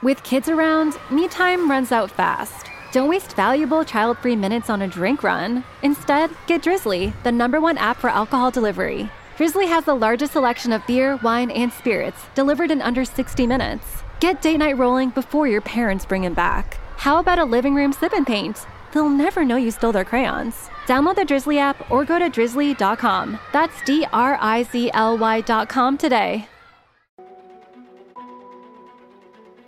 With kids around, me time runs out fast. Don't waste valuable child free minutes on a drink run. Instead, get Drizzly, the number one app for alcohol delivery. Drizzly has the largest selection of beer, wine, and spirits delivered in under 60 minutes. Get date night rolling before your parents bring them back. How about a living room sip and paint? They'll never know you stole their crayons. Download the Drizzly app or go to drizzly.com. That's D R I Z L Y.com today.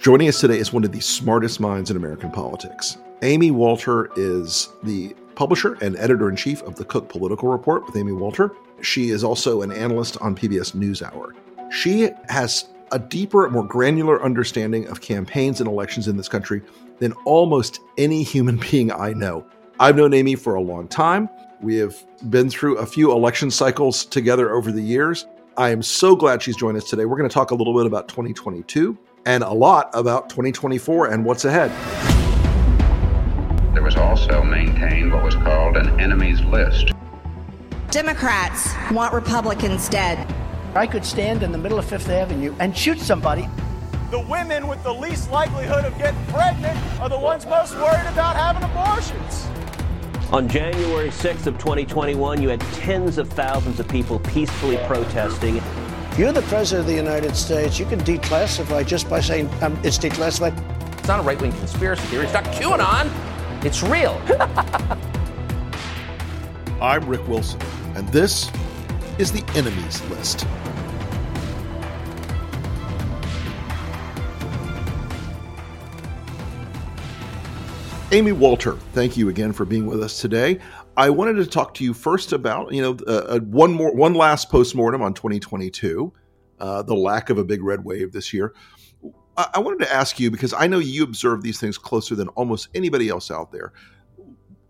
Joining us today is one of the smartest minds in American politics. Amy Walter is the publisher and editor in chief of the Cook Political Report with Amy Walter. She is also an analyst on PBS NewsHour. She has a deeper, more granular understanding of campaigns and elections in this country than almost any human being I know. I've known Amy for a long time. We have been through a few election cycles together over the years. I am so glad she's joined us today. We're going to talk a little bit about 2022 and a lot about 2024 and what's ahead. There was also maintained what was called an enemies list. Democrats want Republicans dead. I could stand in the middle of Fifth Avenue and shoot somebody. The women with the least likelihood of getting pregnant are the ones most worried about having abortions. On January 6th of 2021, you had tens of thousands of people peacefully protesting you're the president of the United States. You can declassify just by saying um, it's declassified. It's not a right wing conspiracy theory. It's not QAnon. It's real. I'm Rick Wilson, and this is the enemies list. Amy Walter, thank you again for being with us today. I wanted to talk to you first about you know uh, uh one more one last postmortem on 2022, uh, the lack of a big red wave this year. I-, I wanted to ask you because I know you observe these things closer than almost anybody else out there.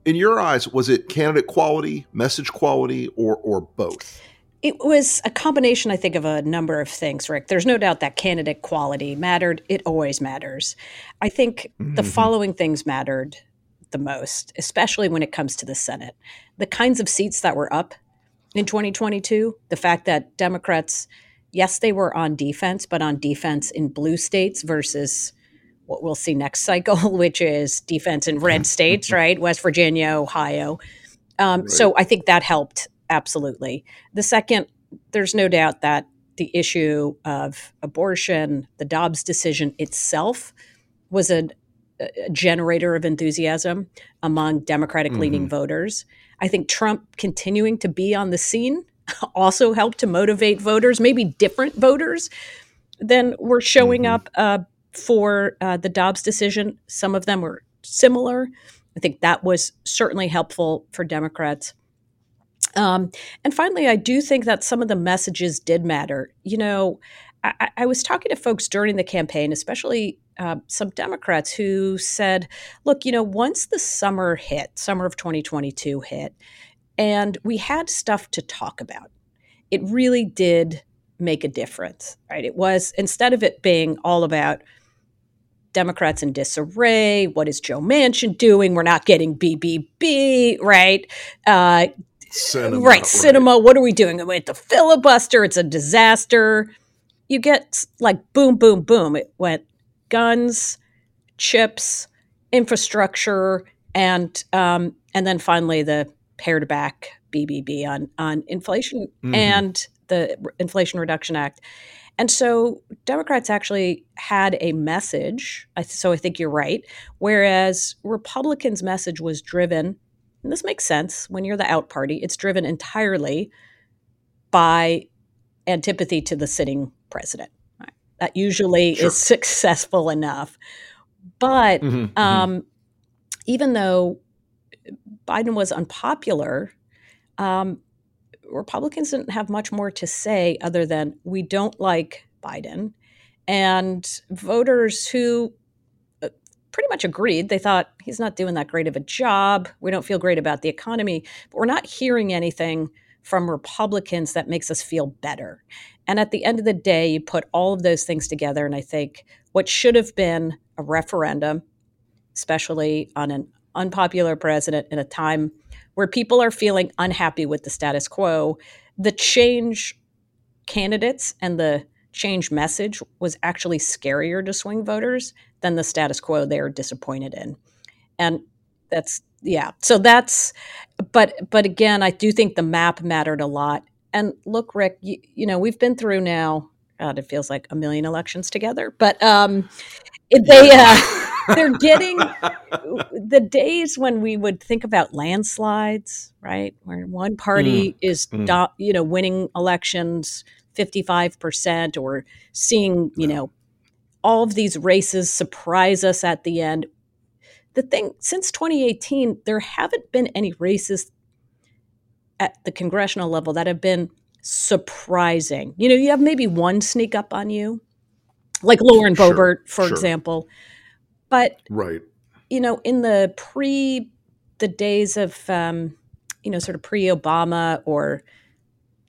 In your eyes, was it candidate quality, message quality, or or both? It was a combination, I think, of a number of things, Rick. There's no doubt that candidate quality mattered. It always matters. I think mm-hmm. the following things mattered the most, especially when it comes to the Senate. The kinds of seats that were up in 2022, the fact that Democrats, yes, they were on defense, but on defense in blue states versus what we'll see next cycle, which is defense in red states, right? West Virginia, Ohio. Um, right. So I think that helped absolutely. The second, there's no doubt that the issue of abortion, the Dobbs decision itself, was a, a generator of enthusiasm among Democratic leaning mm-hmm. voters. I think Trump continuing to be on the scene also helped to motivate voters, maybe different voters than were showing mm-hmm. up uh, for uh, the Dobbs decision. Some of them were similar. I think that was certainly helpful for Democrats. Um, and finally, I do think that some of the messages did matter. You know, I, I was talking to folks during the campaign, especially uh, some Democrats who said, look, you know, once the summer hit, summer of 2022 hit, and we had stuff to talk about, it really did make a difference, right? It was, instead of it being all about Democrats in disarray, what is Joe Manchin doing? We're not getting BBB, right? Uh, Sinema, right, Sinema. What are we doing? With the filibuster, it's a disaster. You get like boom, boom, boom. It went guns, chips, infrastructure, and um, and then finally the pared back BBB on on inflation mm-hmm. and the Inflation Reduction Act. And so Democrats actually had a message. So I think you're right. Whereas Republicans' message was driven, and this makes sense when you're the out party, it's driven entirely by antipathy to the sitting president. That usually sure. is successful enough. But mm-hmm, mm-hmm. um, mm-hmm. even though Biden was unpopular, um, Republicans didn't have much more to say other than we don't like Biden. And voters who pretty much agreed, they thought he's not doing that great of a job. We don't feel great about the economy, but we're not hearing anything from Republicans that makes us feel better. And at the end of the day, you put all of those things together, and I think what should have been a referendum, especially on an unpopular president in a time where people are feeling unhappy with the status quo, the change candidates and the change message was actually scarier to swing voters than the status quo they are disappointed in. And that's yeah. So that's but but again, I do think the map mattered a lot. And look, Rick, you, you know, we've been through now God, it feels like a million elections together. But um they uh, they're getting the days when we would think about landslides, right? Where one party mm. is mm. Do, you know winning elections 55% or seeing, you know, all of these races surprise us at the end. The thing, since 2018, there haven't been any races at the congressional level that have been surprising. You know, you have maybe one sneak up on you, like Lauren sure, Boebert, for sure. example. But, right. you know, in the pre, the days of, um, you know, sort of pre Obama or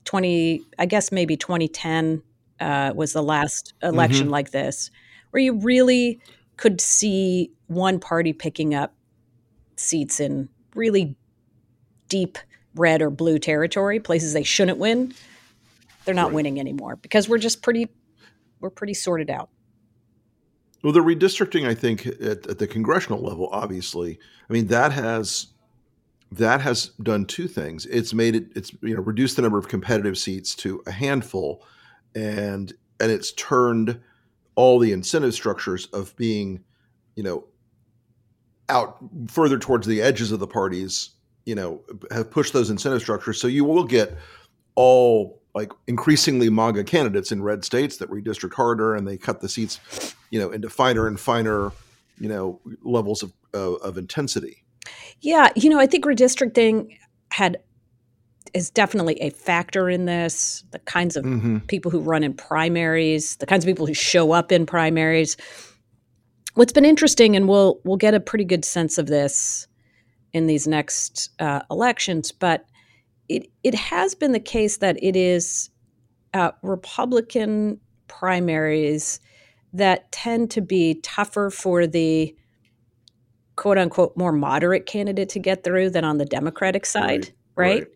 20, I guess maybe 2010 uh, was the last election mm-hmm. like this, where you really could see one party picking up seats in really deep red or blue territory, places they shouldn't win. They're not right. winning anymore because we're just pretty, we're pretty sorted out. Well, the redistricting, I think, at, at the congressional level, obviously, I mean, that has that has done two things. It's made it it's you know reduced the number of competitive seats to a handful, and and it's turned all the incentive structures of being, you know, out further towards the edges of the parties. You know, have pushed those incentive structures, so you will get all like increasingly MAGA candidates in red states that redistrict harder and they cut the seats, you know, into finer and finer, you know, levels of, of, of intensity. Yeah, you know, I think redistricting had is definitely a factor in this. The kinds of mm-hmm. people who run in primaries, the kinds of people who show up in primaries. What's been interesting, and we'll we'll get a pretty good sense of this in these next uh, elections, but it it has been the case that it is uh, Republican primaries that tend to be tougher for the quote unquote more moderate candidate to get through than on the Democratic side, right? right? right.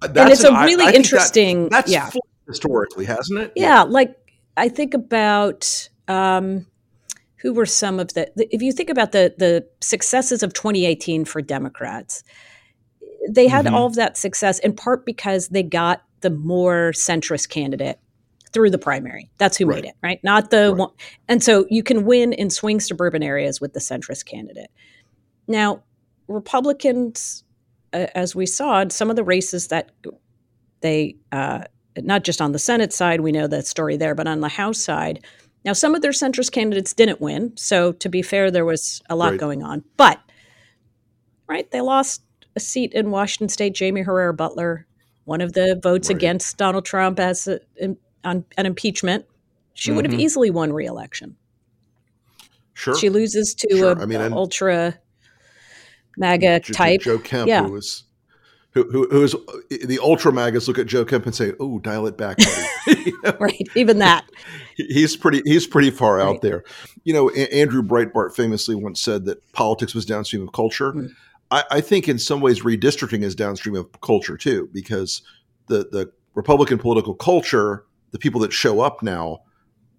Uh, and it's an, a really I, I interesting. That, that's yeah. historically, hasn't it? Yeah, yeah, like I think about um, who were some of the, the. If you think about the the successes of 2018 for Democrats, they had mm-hmm. all of that success in part because they got the more centrist candidate through the primary. That's who right. made it, right? Not the right. one. And so you can win in swing suburban areas with the centrist candidate. Now, Republicans, as we saw some of the races that they, uh, not just on the Senate side, we know that story there, but on the House side, now some of their centrist candidates didn't win. So to be fair, there was a lot right. going on. But, right, they lost a seat in Washington State, Jaime Herrera Beutler, one of the votes against Donald Trump as a, on an impeachment, she mm-hmm. would have mm-hmm. easily won re-election. Sure. She loses to sure. a I mean, ultra MAGA type. Joe Kent, yeah. who was who, who, who is the ultra magas look at Joe Kent and say, "Oh, dial it back." you know? right, even that. He's pretty. He's pretty far right. out there. You know, a- Andrew Breitbart famously once said that politics was downstream of culture. Mm. I, I, think in some ways redistricting is downstream of culture too, because the the Republican political culture the people that show up now,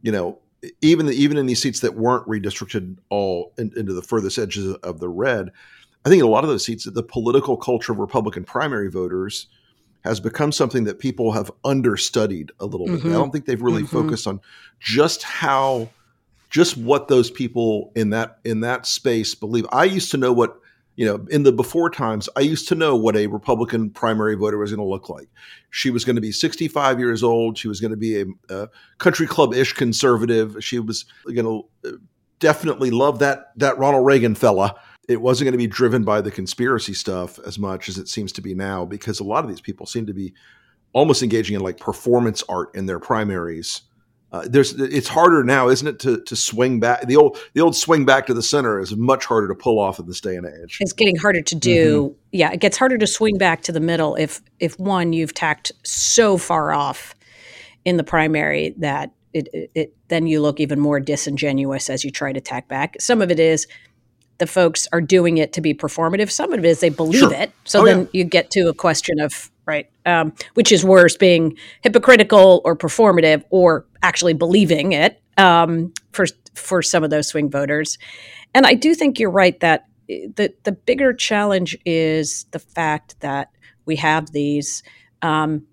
you know, even the, even in these seats that weren't redistricted all in, into the furthest edges of the red, I think a lot of those seats, that the political culture of Republican primary voters has become something that people have understudied a little mm-hmm. bit. I don't think they've really mm-hmm. focused on just how, just what those people in that in that space believe. I used to know what you know, in the before times, I used to know what a Republican primary voter was going to look like. She was going to be 65 years old. She was going to be a, a country club ish conservative. She was going to uh, definitely love that that Ronald Reagan fella. It wasn't going to be driven by the conspiracy stuff as much as it seems to be now, because a lot of these people seem to be almost engaging in like performance art in their primaries uh, there's it's harder now, isn't it, to to swing back the old the old swing back to the center is much harder to pull off in this day and age. It's getting harder to do. Mm-hmm. Yeah, it gets harder to swing back to the middle if if one you've tacked so far off in the primary that it, it, it then you look even more disingenuous as you try to tack back. Some of it is the folks are doing it to be performative. Some of it is they believe Sure. it. So Oh, then yeah. you get to a question of right, um, which is worse, being hypocritical or performative, or actually believing it um, for for some of those swing voters. And I do think you're right that eh, the the bigger challenge is the fact that we have these. Um,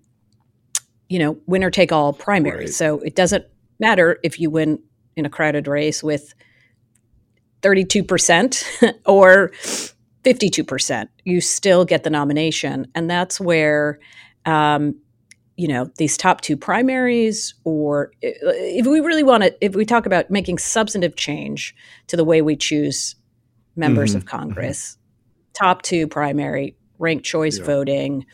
you know, winner take all primaries. Right. So it doesn't matter if you win in a crowded race with 32% or 52%. You still get the nomination. And that's where, um, you know, these top two primaries, or eh, if we really want to, if we talk about making substantive change to the way we choose members Mhm, of Congress, top two primary, ranked choice Yeah. voting,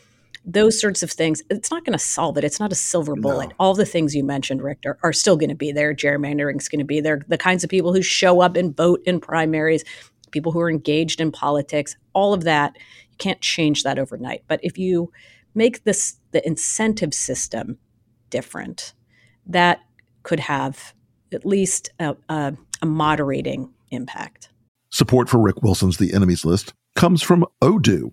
those sorts of things, it's not going to solve it. It's not a silver bullet. No. All the things you mentioned, Rick, are, are still going to be there. Gerrymandering is going to be there. The kinds of people who show up and vote in primaries, people who are engaged in politics, all of that, you can't change that overnight. But if you make this the incentive system different, that could have at least a, a, a moderating impact. Support for Rick Wilson's The Enemies List comes from Odoo.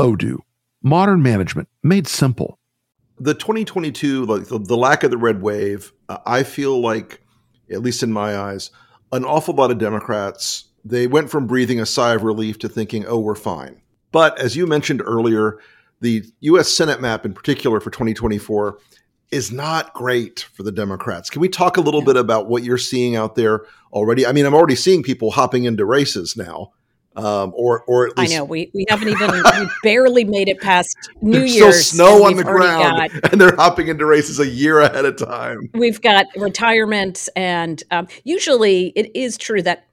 Odoo. Modern management made simple. The 2022, like the, the lack of the red wave, uh, I feel like, at least in my eyes, an awful lot of Democrats, they went from breathing a sigh of relief to thinking, oh, we're fine. But as you mentioned earlier, the U.S. Senate map in particular for 2024 is not great for the Democrats. Can we talk a little bit about what you're seeing out there already? I mean, I'm already seeing people hopping into races now, um, or or at I know we, we haven't even we barely made it past New there's Year's. still snow on the ground, got- and they're hopping into races a year ahead of time. we've got retirement, and um, usually it is true that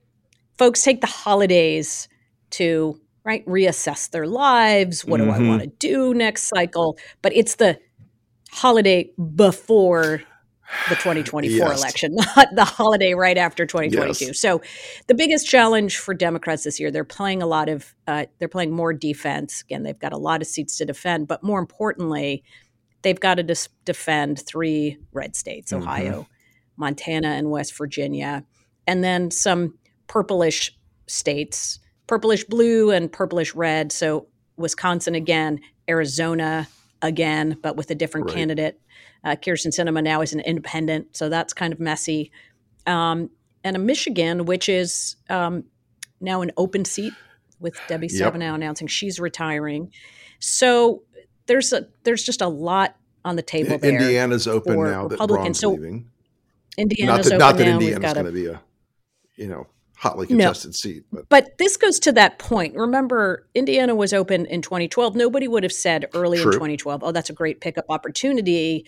folks take the holidays to right reassess their lives. What do I Mhm. want to do next cycle? But it's the holiday before the 2024 Yes. election, not the holiday right after 2022. Yes. So the biggest challenge for Democrats this year, they're playing a lot of, uh, they're playing more defense. Again, they've got a lot of seats to defend, but more importantly, they've got to dis- defend three red states: Mhm. Ohio, Montana, and West Virginia, and then some purplish states, purplish blue and purplish red. So Wisconsin again, Arizona again, but with a different Right. candidate. Uh, Kyrsten Sinema now is an independent, so that's kind of messy. Um, and a Michigan, which is um, now an open seat with Debbie Yep. Stabenow announcing she's retiring. So there's a there's just a lot on the table there. Indiana's open now that Republicans. Braun's So leaving. Not Indiana's that, open not that now. Got going to be a, you know, hotly No. contested seat, but But this goes to that point. Remember, Indiana was open in 2012. Nobody would have said early True. in 2012, oh, that's a great pickup opportunity.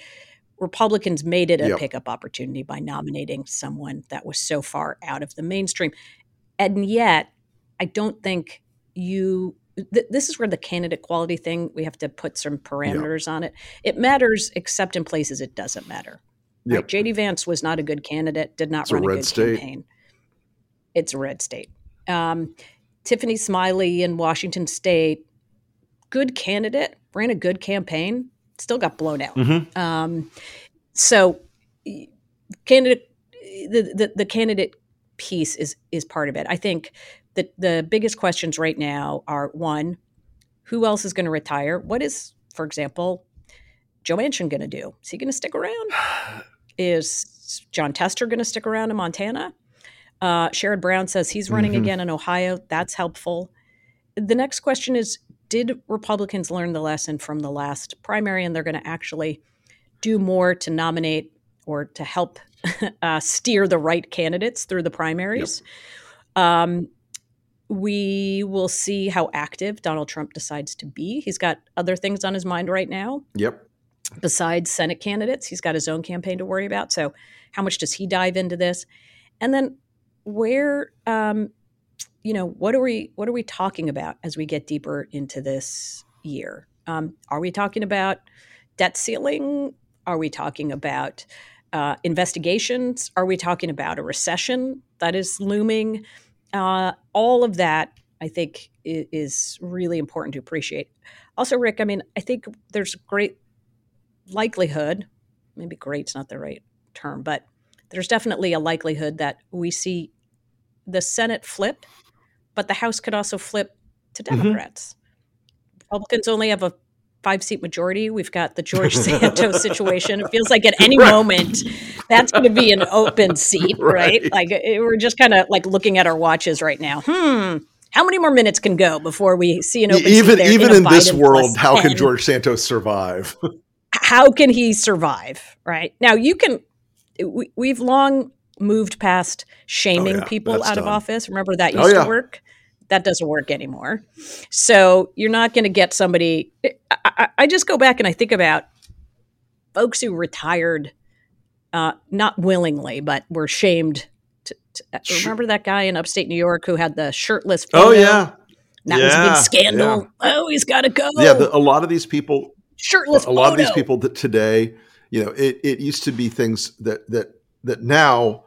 Republicans made it a Yep. pickup opportunity by nominating someone that was so far out of the mainstream. And yet, I don't think you. Th- this is where the candidate quality thing, we have to put some parameters on it. It matters, except in places it doesn't matter. Yep. JD Vance was not a good candidate, did not It's a run a, red good state. campaign. It's a red state. Um, Tiffany Smiley in Washington State, good candidate, ran a good campaign, still got blown out. Mhm. Um, so, candidate, the, the the candidate piece is is part of it. I think that the biggest questions right now are one, who else is going to retire? What is, for example, Joe Manchin going to do? Is he going to stick around? Is Jon Tester going to stick around in Montana? Uh, Sherrod Brown says he's running Mhm. again in Ohio. That's helpful. The next question is Did Republicans learn the lesson from the last primary and they're going to actually do more to nominate or to help uh, steer the right candidates through the primaries? Um, we will see how active Donald Trump decides to be. He's got other things on his mind right now yep. besides Senate candidates. He's got his own campaign to worry about. So, how much does he dive into this? And then, where um, you know, what are we what are we talking about as we get deeper into this year? Um, are we talking about debt ceiling? Are we talking about uh, investigations? Are we talking about a recession that is looming? Uh, all of that, I think, is really important to appreciate. Also, Rick, I mean, I think there's great likelihood, maybe great's not the right term, but there's definitely a likelihood that we see the Senate flip, but the House could also flip to mm-hmm. Democrats. Mm-hmm. Republicans only have a five seat majority. We've got the George Santos situation. It feels like at any right. moment that's going to be an open seat, right? right? Like eh, we're just kind of like looking at our watches right now. Hmm. How many more minutes can go before we see an open even, seat Even in, in this world, how 10? can George Santos survive? how can he survive? Right now, you can. We, we've long moved past shaming oh, yeah, people out done. of office. Remember that oh, used oh, yeah. to work that doesn't work anymore. So you're not going to get somebody. I, I, just go back and I think about folks who retired, uh, not willingly, but were shamed. To, to, uh, remember that guy in upstate New York who had the shirtless photo? Oh yeah, that yeah, was a big scandal. Yeah. Oh, he's got to go. Yeah, the, a lot of these people, shirtless. A lot of these people that today, you know, it, it used to be things that that that now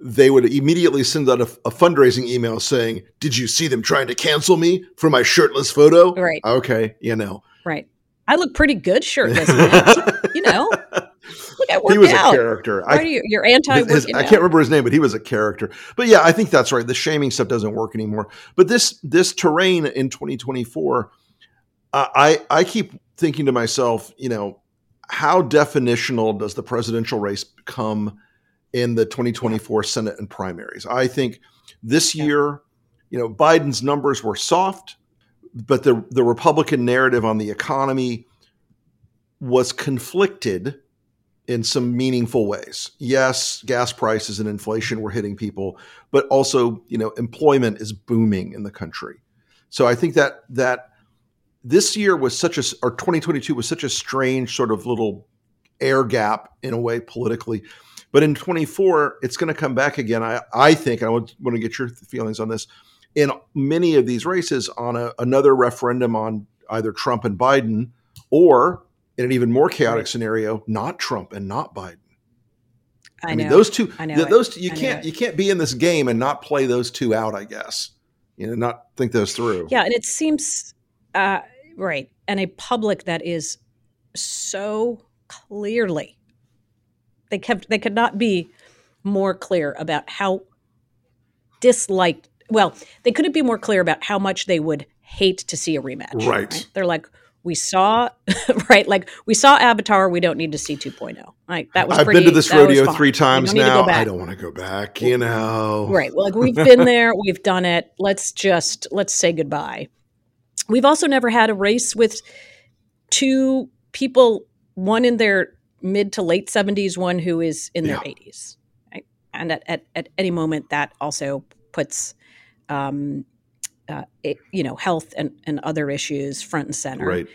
they would immediately send out a, a, fundraising email saying, "Did you see them trying to cancel me for my shirtless photo?" Right. Okay, you know. Right. I look pretty good shirtless. you know. Look, I he was out. a character. Why I, you, you're anti. I can't remember his name, but he was a character. But yeah, I think that's right. The shaming stuff doesn't work anymore. But this this terrain in 2024, uh, I I keep thinking to myself, you know, how definitional does the presidential race become? In the 2024 Senate and primaries. I think this year, you know, Biden's numbers were soft, but the the Republican narrative on the economy was conflicted in some meaningful ways. Yes, gas prices and inflation were hitting people, but also, you know, employment is booming in the country. So I think that that this year was such a or 2022 was such a strange sort of little air gap in a way politically but in 24, it's going to come back again. I, I think, I want, want to get your feelings on this. In many of these races, on a, another referendum on either Trump and Biden, or in an even more chaotic scenario, not Trump and not Biden. I, I mean, those two. I know those two, you I can't you can't be in this game and not play those two out. I guess you know, not think those through. Yeah, and it seems uh, right, and a public that is so clearly they kept they could not be more clear about how disliked well they couldn't be more clear about how much they would hate to see a rematch right, right? they're like we saw right? Like we saw avatar we don't need to see 2.0 right that was i've pretty, been to this rodeo three times now. I don't want to go back you know? Right. Well like we've been there we've done it. Let's just let's say goodbye. We've also never had a race with two people one in their mid to late 70s, one who is in their yeah. 80s. Right? And at, at, at, any moment, that also puts, um, uh, it, you know, health and, and other issues front and center. Right.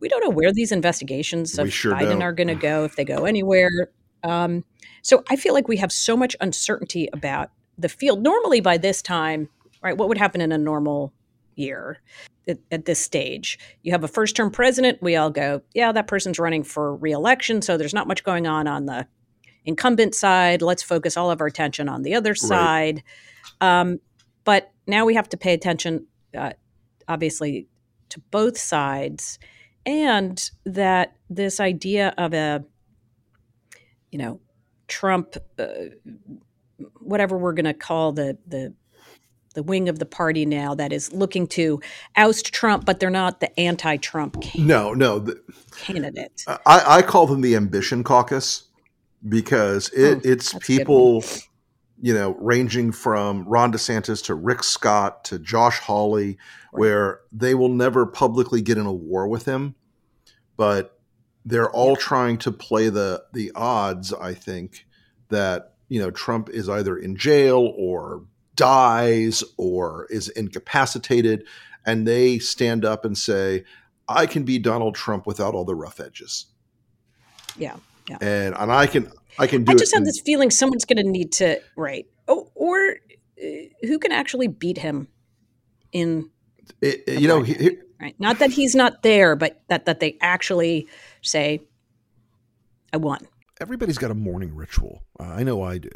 We don't know where these investigations of sure Biden don't. are going to go, if they go anywhere. Um, so I feel like we have so much uncertainty about the field. Normally, by this time, right, what would happen in a normal year? At, at this stage. You have a first term president. We all go, yeah, that person's running for reelection. So there's not much going on on the incumbent side. Let's focus all of our attention on the other side. Um, but now we have to pay attention, uh, obviously, to both sides. And that this idea of a, you know, Trump, uh, whatever we're going to call the the the wing of the party now that is looking to oust Trump, but they're not the anti-Trump. Candidate. No, no, the, candidate. I, I, call them the Ambition Caucus because it, oh, it's people, you know, ranging from Ron DeSantis to Rick Scott to Josh Hawley, right. where they will never publicly get in a war with him, but they're all trying to play the the odds. I think that you know Trump is either in jail or dies or is incapacitated, and they stand up and say, I can be Donald Trump without all the rough edges. Yeah. Yeah. And and I can I can do I just have in, this feeling someone's gonna need to right. Oh, or who can actually beat him in it, you know he, he, right not that he's not there but that that they actually say i won everybody's got a morning ritual uh, i know i do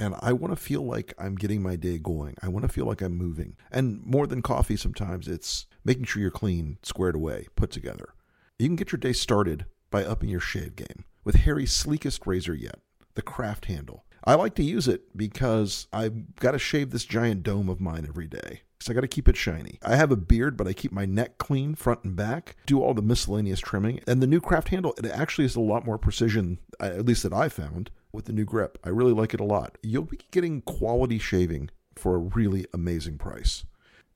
and I want to feel like I'm getting my day going. I want to feel like I'm moving. And more than coffee, sometimes it's making sure you're clean, squared away, put together. You can get your day started by upping your shave game with Harry's sleekest razor yet, the craft handle. I like to use it because I've got to shave this giant dome of mine every day. So I got to keep it shiny. I have a beard, but I keep my neck clean front and back, do all the miscellaneous trimming. And the new craft handle, it actually is a lot more precision, at least that I found, with the new grip. I really like it a lot. You'll be getting quality shaving for a really amazing price.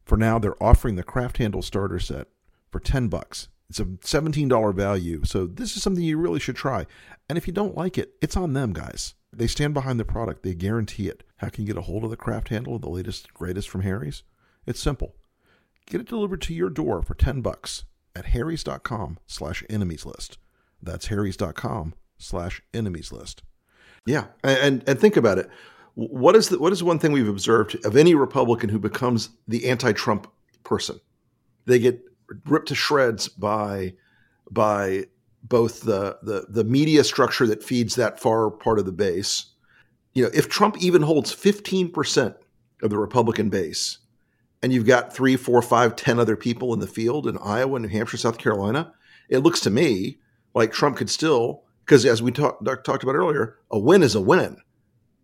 For now, they're offering the craft handle starter set for 10 bucks. It's a $17 value, so this is something you really should try. And if you don't like it, it's on them, guys. They stand behind the product. They guarantee it. How can you get a hold of the craft handle, the latest, greatest from Harry's? It's simple. Get it delivered to your door for 10 bucks at harrys.com slash enemies list. That's harrys.com slash enemies list. Yeah, and, and think about it. What is the, what is one thing we've observed of any Republican who becomes the anti-Trump person? They get ripped to shreds by by both the, the the media structure that feeds that far part of the base. You know, if Trump even holds 15% of the Republican base, and you've got three, four, five, ten other people in the field in Iowa, New Hampshire, South Carolina, it looks to me like Trump could still, because as we talk, talked about earlier, a win is a win.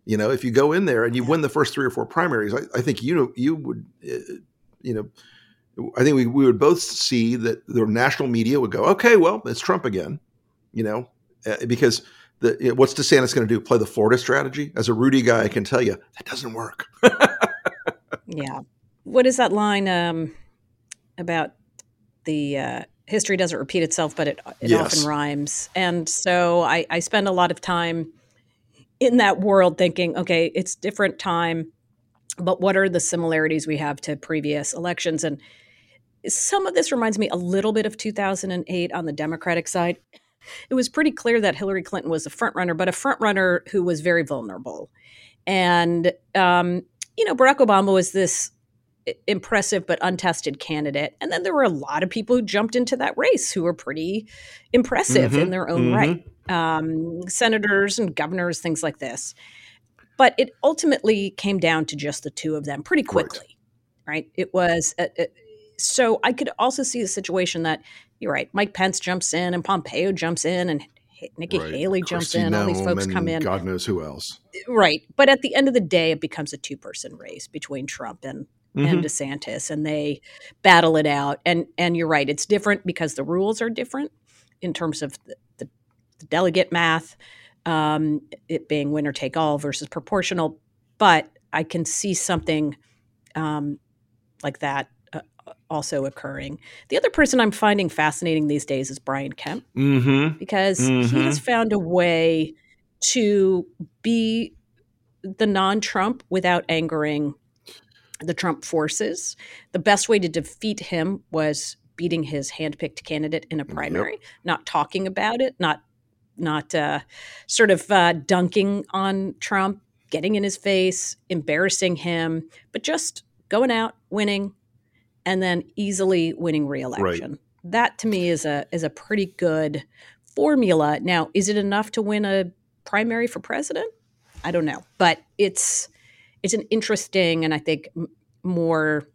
You know, if you go in there and you win the first three or four primaries, I, I think you know you would, uh, you know, I think we, we would both see that the national media would go, okay, well, it's Trump again, you know, uh, because the, you know, what's DeSantis going to do? Play the Florida strategy? As a Rudy guy, I can tell you that doesn't work. yeah. What is that line um, about the uh, history doesn't repeat itself, but it, it yes. often rhymes? And so I, I spend a lot of time in that world thinking, okay, it's different time, but what are the similarities we have to previous elections? And some of this reminds me a little bit of 2008 on the Democratic side. It was pretty clear that Hillary Clinton was a frontrunner, but a frontrunner who was very vulnerable. And, um, you know, Barack Obama was this impressive but untested candidate. And then there were a lot of people who jumped into that race who were pretty impressive mm-hmm, in their own mm-hmm. right um, senators and governors, things like this. But it ultimately came down to just the two of them pretty quickly, right? right? It was a, a, so I could also see the situation that you're right. Mike Pence jumps in and Pompeo jumps in and Nikki right. Haley jumps in. All these folks come in. God knows who else. Right. But at the end of the day, it becomes a two person race between Trump and mm-hmm. and DeSantis, and they battle it out. And and you're right. It's different because the rules are different in terms of the, the, the delegate math, um, it being winner take all versus proportional. But I can see something um, like that also occurring. The other person I'm finding fascinating these days is Brian Kemp mm-hmm. because mm-hmm. he has found a way to be the non Trump without angering the Trump forces. The best way to defeat him was beating his handpicked candidate in a primary, yep. not talking about it, not not uh, sort of uh, dunking on Trump, getting in his face, embarrassing him, but just going out, winning, and then easily winning reelection. Right. That to me is a is a pretty good formula. Now, is it enough to win a primary for president? I don't know, but it's it's an interesting and I think more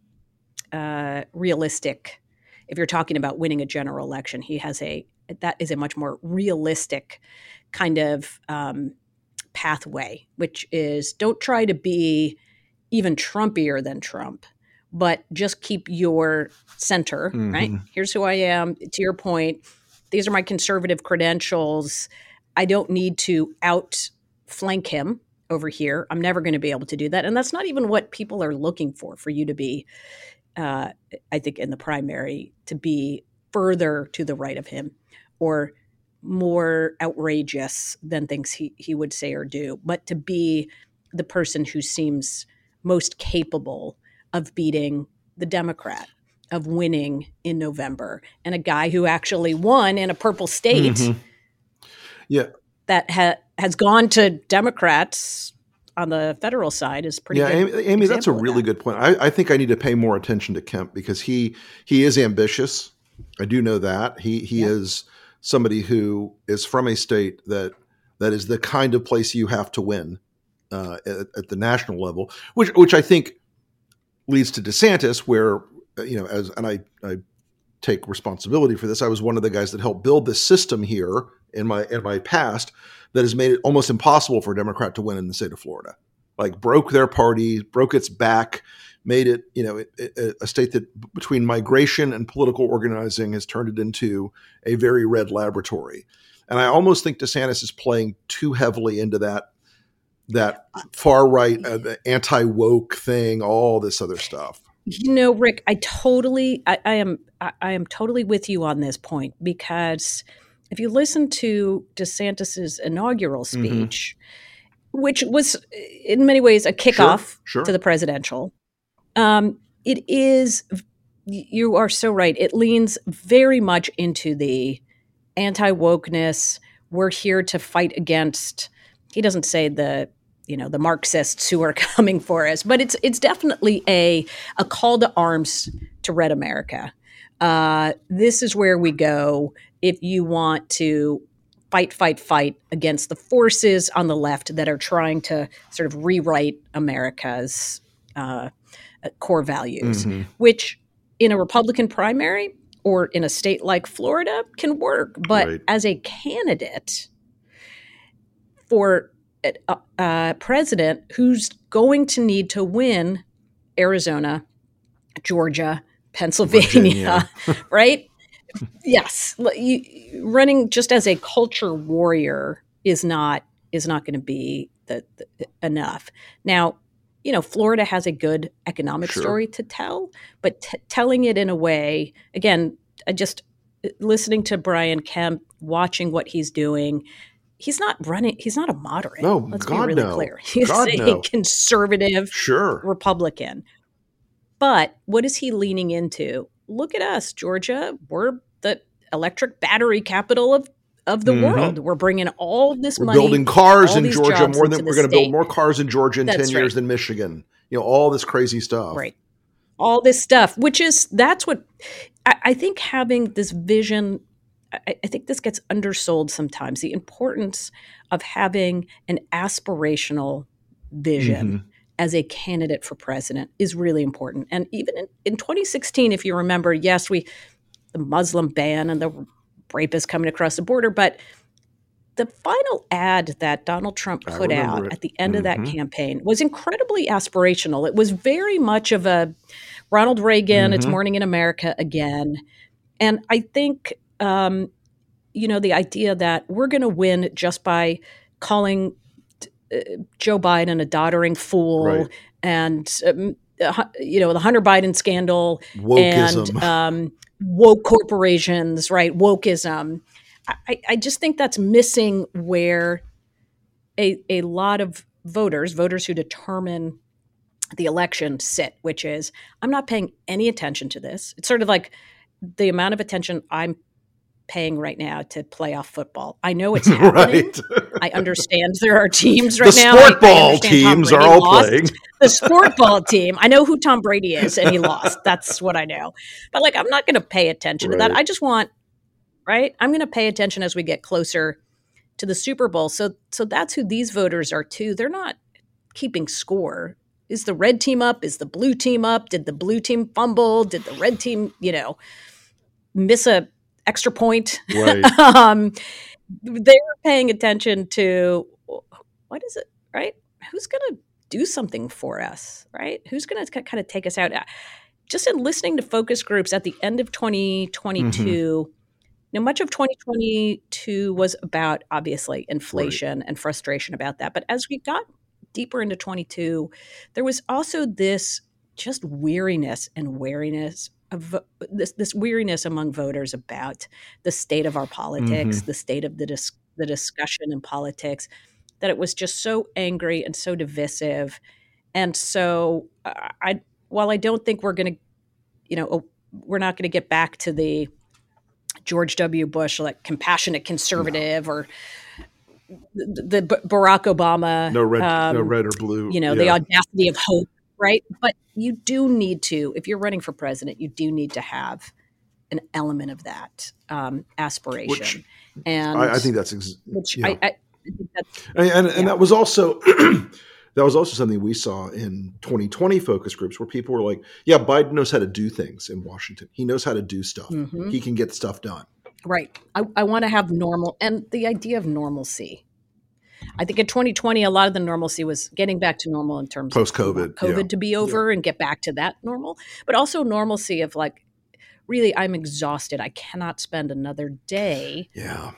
uh, realistic. If you're talking about winning a general election, he has a that is a much more realistic kind of um, pathway, which is don't try to be even Trumpier than Trump but just keep your center, mm-hmm. right? Here's who I am. To your point, these are my conservative credentials. I don't need to outflank him over here. I'm never going to be able to do that. And that's not even what people are looking for, for you to be, uh, I think, in the primary, to be further to the right of him or more outrageous than things he, he would say or do, but to be the person who seems most capable of beating the Democrat, of winning in November, and a guy who actually won in a purple state. Mm-hmm. Yeah. That ha- has gone to Democrats on the federal side is pretty. Yeah, Amy, Amy that's a really that. good point. I, I think I need to pay more attention to Kemp because he he is ambitious. I do know that he he yeah. is somebody who is from a state that that is the kind of place you have to win uh, at, at, the national level, which which I think leads to DeSantis, where you know, as and I I take responsibility for this. I was one of the guys that helped build this system here in my in my past that has made it almost impossible for a Democrat to win in the state of Florida. Like broke their party, broke its back, made it you know a state that between migration and political organizing has turned it into a very red laboratory. And I almost think DeSantis is playing too heavily into that that far right uh, anti woke thing, all this other stuff. You know, Rick, I totally, I, I am, I, I, am totally with you on this point because if you listen to DeSantis's inaugural mm-hmm. speech, mm-hmm. which was in many ways a kickoff sure, sure. to the presidential, um, it is. You are so right. It leans very much into the anti wokeness. We're here to fight against. He doesn't say the you know the Marxists who are coming for us. But it's it's definitely a a call to arms to Red America. Uh, this is where we go if you want to fight, fight, fight against the forces on the left that are trying to sort of rewrite America's uh, core values, mm-hmm. which in a Republican primary or in a state like Florida can work. But right. as a candidate for a, president who's going to need to win Arizona, Georgia, Pennsylvania, right? yes, you, running just as a culture warrior is not is not going to be the, the, enough. Now, you know, Florida has a good economic sure. story to tell, but t- telling it in a way, again, I just listening to Brian Kemp, watching what he's doing, he's not running. He's not a moderate. No, let's God, be really no. clear. He's God, a no. conservative, sure, Republican. But what is he leaning into? Look at us, Georgia. We're the electric battery capital of of the mm-hmm. world. We're bringing all this we're money. Building cars in Georgia more than we're going to build more cars in Georgia in That's ten right. years than Michigan. You know, all this crazy stuff. Right. All this stuff, which is that's what I, I think having this vision I, I think this gets undersold sometimes the importance of having an aspirational vision. Mm-hmm. As a candidate for president is really important. And even in, in 2016, if you remember, yes, we, the Muslim ban and the rapists coming across the border, but the final ad that Donald Trump put out it. at the end mm-hmm. of that campaign was incredibly aspirational. It was very much of a Ronald Reagan, mm-hmm. It's Morning in America again. And I think um, you know, the idea that we're going to win just by calling uh, Joe Biden a doddering fool right. and, um, uh, you know, the Hunter Biden scandal Wokeism. and um, woke corporations, right? Wokeism. I, I just think that's missing where a, a lot of voters, voters who determine the election sit, which is I'm not paying any attention to this. It's sort of like the amount of attention I'm paying right now to playoff football. I know it's happening. right. I understand there are teams right the now. sport ball I teams are all lost. playing. The sport ball team. I know who Tom Brady is, and he lost. That's what I know. But like, I'm not going to pay attention right. to that. I just want, right? I'm going to pay attention as we get closer to the Super Bowl. So, so that's who these voters are too. They're not keeping score. Is the red team up? Is the blue team up? Did the blue team fumble? Did the red team, you know, miss a extra point. Right. um, they're paying attention to what is it, right? Who's going to do something for us, right? Who's going to kind of take us out? Just in listening to focus groups at the end of 2022, mm-hmm. now much of 2022 was about obviously inflation right. and frustration about that. But as we got deeper into 22, there was also this just weariness and wariness of this this weariness among voters about the state of our politics, mm-hmm. the state of the dis- the discussion in politics, that it was just so angry and so divisive, and so uh, I while I don't think we're going to, you know, oh, we're not going to get back to the George W. Bush like compassionate conservative no. or the, the Barack Obama, no red, um, no red or blue. You know, yeah. the audacity of hope, right? But you do need to, if you're running for president, you do need to have an element of that um, aspiration. Which, and I, I, think that's ex- which I, I, think that's and, and, yeah. and that was also. that was also something we saw in 2020 focus groups where people were like, yeah, Biden knows how to do things in Washington. He knows how to do stuff. Mm-hmm. He can get stuff done. Right. I, I want to have normal and the idea of normalcy. I think in 2020, a lot of the normalcy was getting back to normal in terms post COVID, of COVID yeah. to be over yeah. and get back to that normal, but also normalcy of like, really, I'm exhausted. I cannot spend another day. Yeah.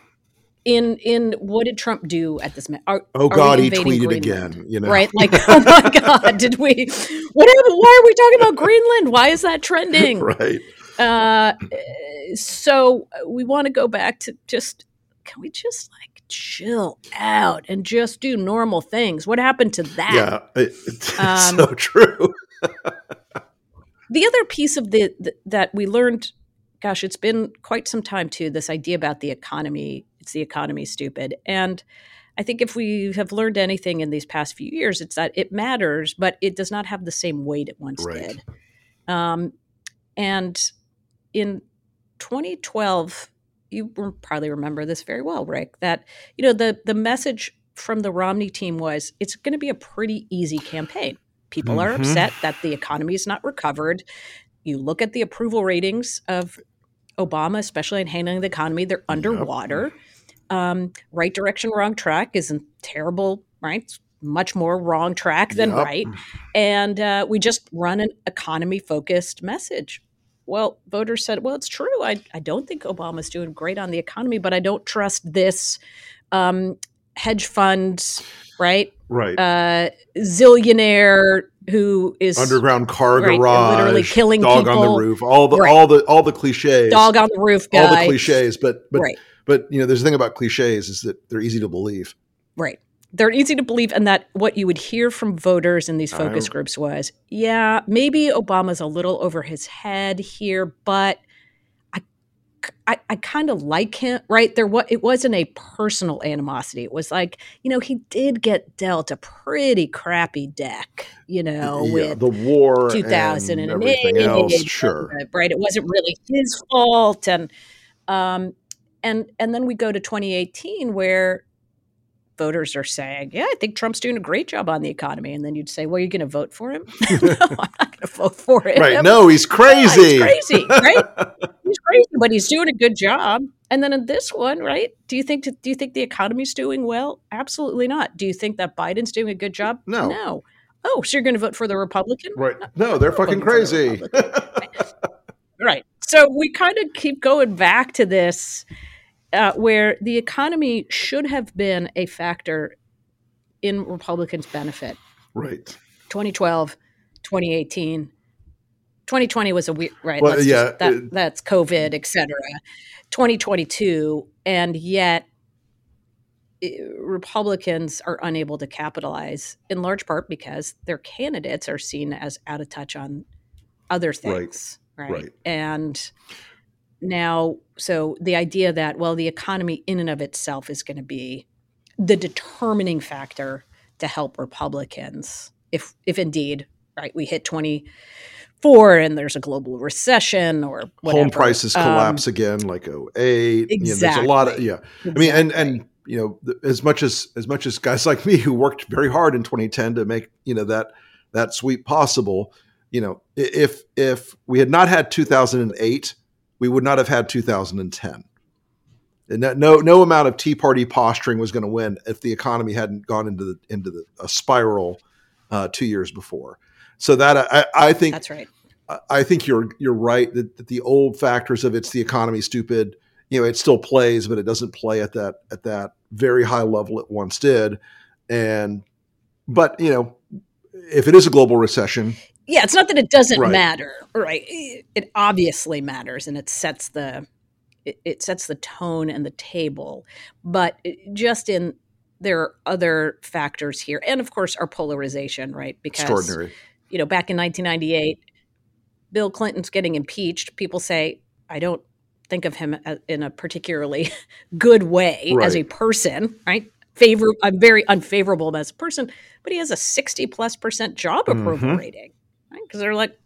In in what did Trump do at this? Are, oh God, he tweeted Greenland? again. You know, right? Like, oh my God, did we? What? Why are we talking about Greenland? Why is that trending? right. Uh, so we want to go back to just can we just like chill out and just do normal things? What happened to that? Yeah, it, it's um, so true. the other piece of the, the that we learned, gosh, it's been quite some time too. This idea about the economy, it's the economy stupid, and I think if we have learned anything in these past few years, it's that it matters, but it does not have the same weight it once right. did. Um, and in 2012, you probably remember this very well, Rick, that you know the the message from the Romney team was it's going to be a pretty easy campaign. People mm-hmm. are upset that the economy is not recovered. You look at the approval ratings of Obama, especially in handling the economy, they're underwater. Yep. Um, right direction, wrong track isn't terrible, right? It's much more wrong track than yep. right. And uh, we just run an economy focused message. Well, voters said, well, it's true. I, I don't think Obama's doing great on the economy, but I don't trust this um, hedge fund, right? Right. Uh, zillionaire who is underground car right, garage, literally killing dog people. on the roof, all the right. all the all the cliches, dog on the roof, guy. all the cliches. But but right. but you know, there's a thing about cliches is that they're easy to believe. Right they're easy to believe and that what you would hear from voters in these focus groups was yeah maybe obama's a little over his head here but i i, I kind of like him right? There what it wasn't a personal animosity. It was like you know he did get dealt a pretty crappy deck you know yeah, with the war 2000 and, and everything else sure. right? It wasn't really his fault and um and and then we go to 2018 where voters are saying, "Yeah, I think Trump's doing a great job on the economy," and then you'd say, "Well, you're going to vote for him?" no, I'm not going to vote for him. Right? No, he's crazy. Yeah, he's crazy, right? he's crazy, but he's doing a good job. And then in this one, right? Do you think do you think the economy's doing well? Absolutely not. Do you think that Biden's doing a good job? No. No. Oh, so you're going to vote for the Republican? Right. No, they're fucking crazy. right. So we kind of keep going back to this uh, where the economy should have been a factor in Republicans' benefit. Right. 2012, 2018. 2020 was a weird, right? Well, yeah. Just, that, that's COVID, et cetera. 2022, and yet Republicans are unable to capitalize in large part because their candidates are seen as out of touch on other things. Right. right? right. And now so the idea that well the economy in and of itself is going to be the determining factor to help republicans if if indeed right we hit 24 and there's a global recession or whatever. home prices um, collapse again like 08 exactly. You know, there's a lot of yeah exactly. i mean and and you know as much as as much as guys like me who worked very hard in 2010 to make you know that that sweep possible you know if if we had not had 2008 we would not have had 2010. And no, no amount of Tea Party posturing was going to win if the economy hadn't gone into the into the, a spiral uh, two years before. So that I, I think that's right. I think you're you're right that, that, the old factors of it's the economy stupid. You know, it still plays, but it doesn't play at that at that very high level it once did. And but you know, if it is a global recession, yeah, it's not that it doesn't right. matter, right? It obviously matters, and it sets the it, it sets the tone and the table. But just in there are other factors here, and of course, our polarization, right? Because extraordinary. You know, back in 1998, Bill Clinton's getting impeached. People say, I don't think of him in a particularly good way right. as a person, right? favor. I'm very unfavorable as a person, but he has a 60 plus percent job approval Mhm. rating. Because they're like,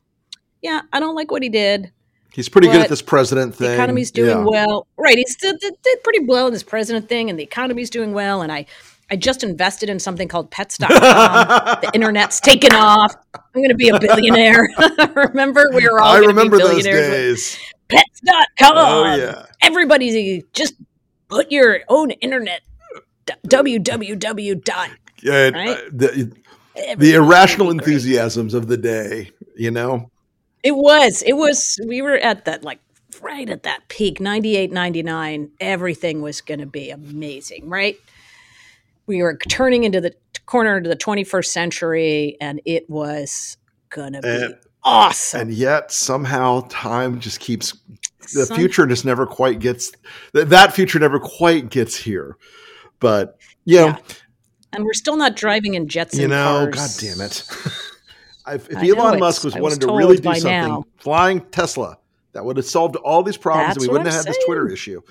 yeah, I don't like what he did. He's pretty good at this president thing. The economy's doing Yeah. well, right? He still did, did pretty well in this president thing, and the economy's doing well. And I, I just invested in something called Pets.com. the internet's taken off. I'm going to be a billionaire. remember, we were all. I remember be those days. Pets.com. Oh yeah. Everybody's just put your own internet. www. dot. Yeah, Right? uh, the, the irrational gonna be great. enthusiasms of the day, you know? It was. It was. We were at that like right at that peak, 98, 99. Everything was going to be amazing, right? We were turning into the corner into the 21st century, and it was going to be And- awesome. And yet somehow time just keeps the Some- future just never quite gets that future never quite gets here. But you know, Yeah. And we're still not driving in jets you know, god cars. damn it. if if Elon it. Musk was I was wanting to really do something, now. flying Tesla, that would have solved all these problems That's and we wouldn't I'm have had this Twitter issue.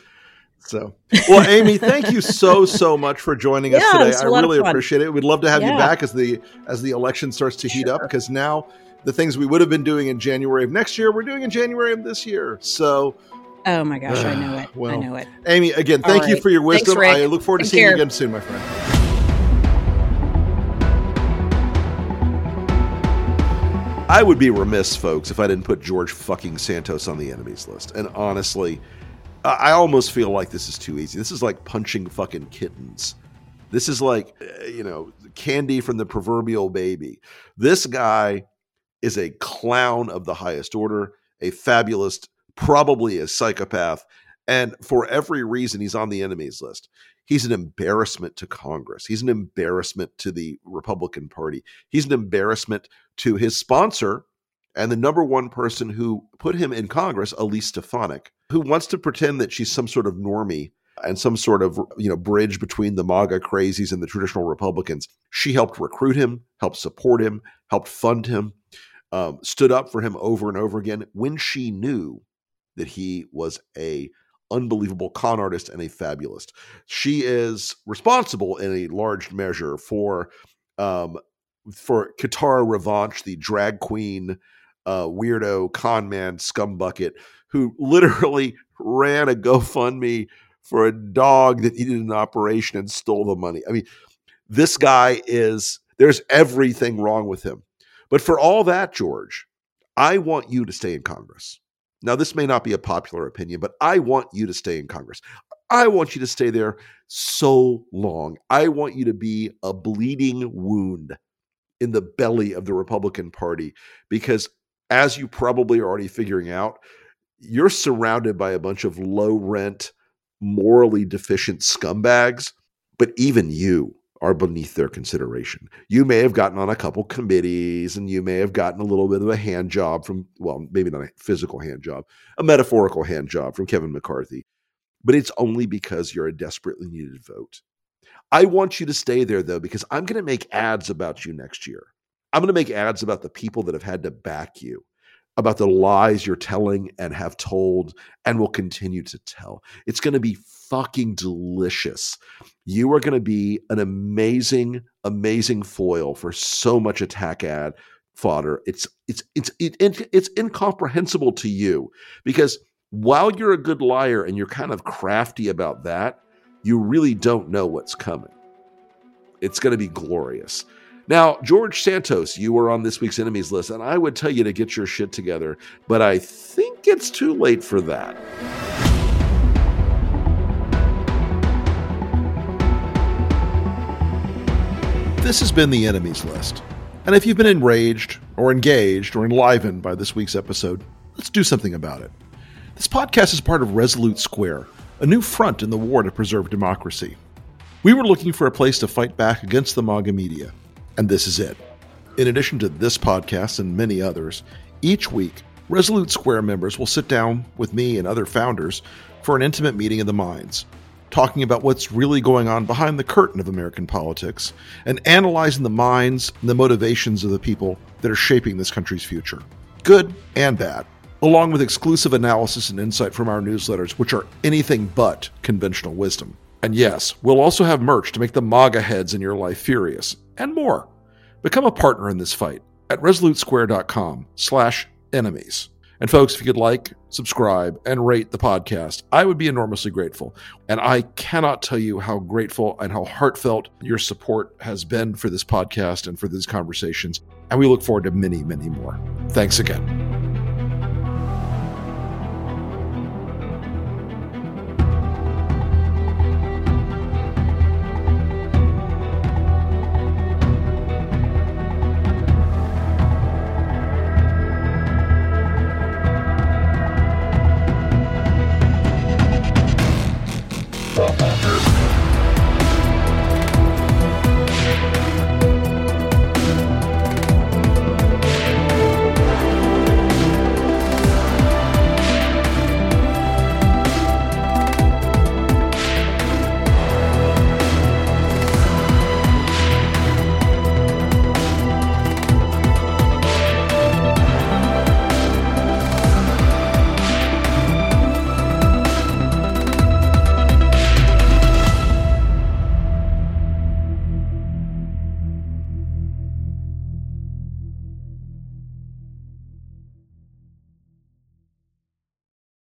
So, well, Amy, thank you so so much for joining us Yeah, today. was I really appreciate it. We'd love to have you back as the as the election starts to heat up because now the things we would have been doing in January of next year, we're doing in January of this year. So, Oh my gosh, I know it. I know it. Amy, again, thank you for your wisdom. Rick. I look forward to Take seeing you again soon, my friend. I would be remiss, folks, if I didn't put George fucking Santos on the enemies list. And honestly, I almost feel like this is too easy. This is like punching fucking kittens. This is like, uh, you know, candy from the proverbial baby. This guy is a clown of the highest order, a fabulous, probably a psychopath. And for every reason, he's on the enemies list. He's an embarrassment to Congress. He's an embarrassment to the Republican Party. He's an embarrassment to his sponsor and the number one person who put him in Congress, Elise Stefanik, who wants to pretend that she's some sort of normie and some sort of you know bridge between the MAGA crazies and the traditional Republicans. She helped recruit him, helped support him, helped fund him, um, stood up for him over and over again when she knew that he was a unbelievable con artist and a fabulist. She is responsible in a large measure for um, for Kitara Ravache, the drag queen, uh, weirdo con man scumbucket who literally ran a GoFundMe for a dog that needed an operation and stole the money. I mean, this guy is there's everything wrong with him. But for all that, George, I want you to stay in Congress. Now, this may not be a popular opinion, but I want you to stay in Congress. I want you to stay there so long. I want you to be a bleeding wound in the belly of the Republican Party because, as you probably are already figuring out, you're surrounded by a bunch of low rent, morally deficient scumbags, but even you are beneath their consideration. You may have gotten on a couple committees and you may have gotten a little bit of a hand job from, well, maybe not a physical hand job, a metaphorical hand job from Kevin McCarthy, but it's only because you're a desperately needed vote. I want you to stay there though, because I'm going to make ads about you next year. I'm going to make ads about the people that have had to back you, about the lies you're telling and have told and will continue to tell. It's going to be fucking delicious. You are going to be an amazing, amazing foil for so much attack ad fodder. It's it's it's it, it, it's incomprehensible to you because while you're a good liar and you're kind of crafty about that, you really don't know what's coming. It's going to be glorious. Now, George Santos, you were on this week's enemies list, and I would tell you to get your shit together, but I think it's too late for that. This has been the enemies list. And if you've been enraged or engaged or enlivened by this week's episode, let's do something about it. This podcast is part of Resolute Square, a new front in the war to preserve democracy. We were looking for a place to fight back against the MAGA media, and this is it. In addition to this podcast and many others, each week, Resolute Square members will sit down with me and other founders for an intimate meeting of the minds, talking about what's really going on behind the curtain of American politics and analyzing the minds and the motivations of the people that are shaping this country's future, good and bad, along with exclusive analysis and insight from our newsletters, which are anything but conventional wisdom. And yes, we'll also have merch to make the MAGA heads in your life furious, and more. Become a partner in this fight at resolutesquare.com slash enemies. And folks, if you could like, subscribe, and rate the podcast, I would be enormously grateful. And I cannot tell you how grateful and how heartfelt your support has been for this podcast and for these conversations. And we look forward to many, many more. Thanks again.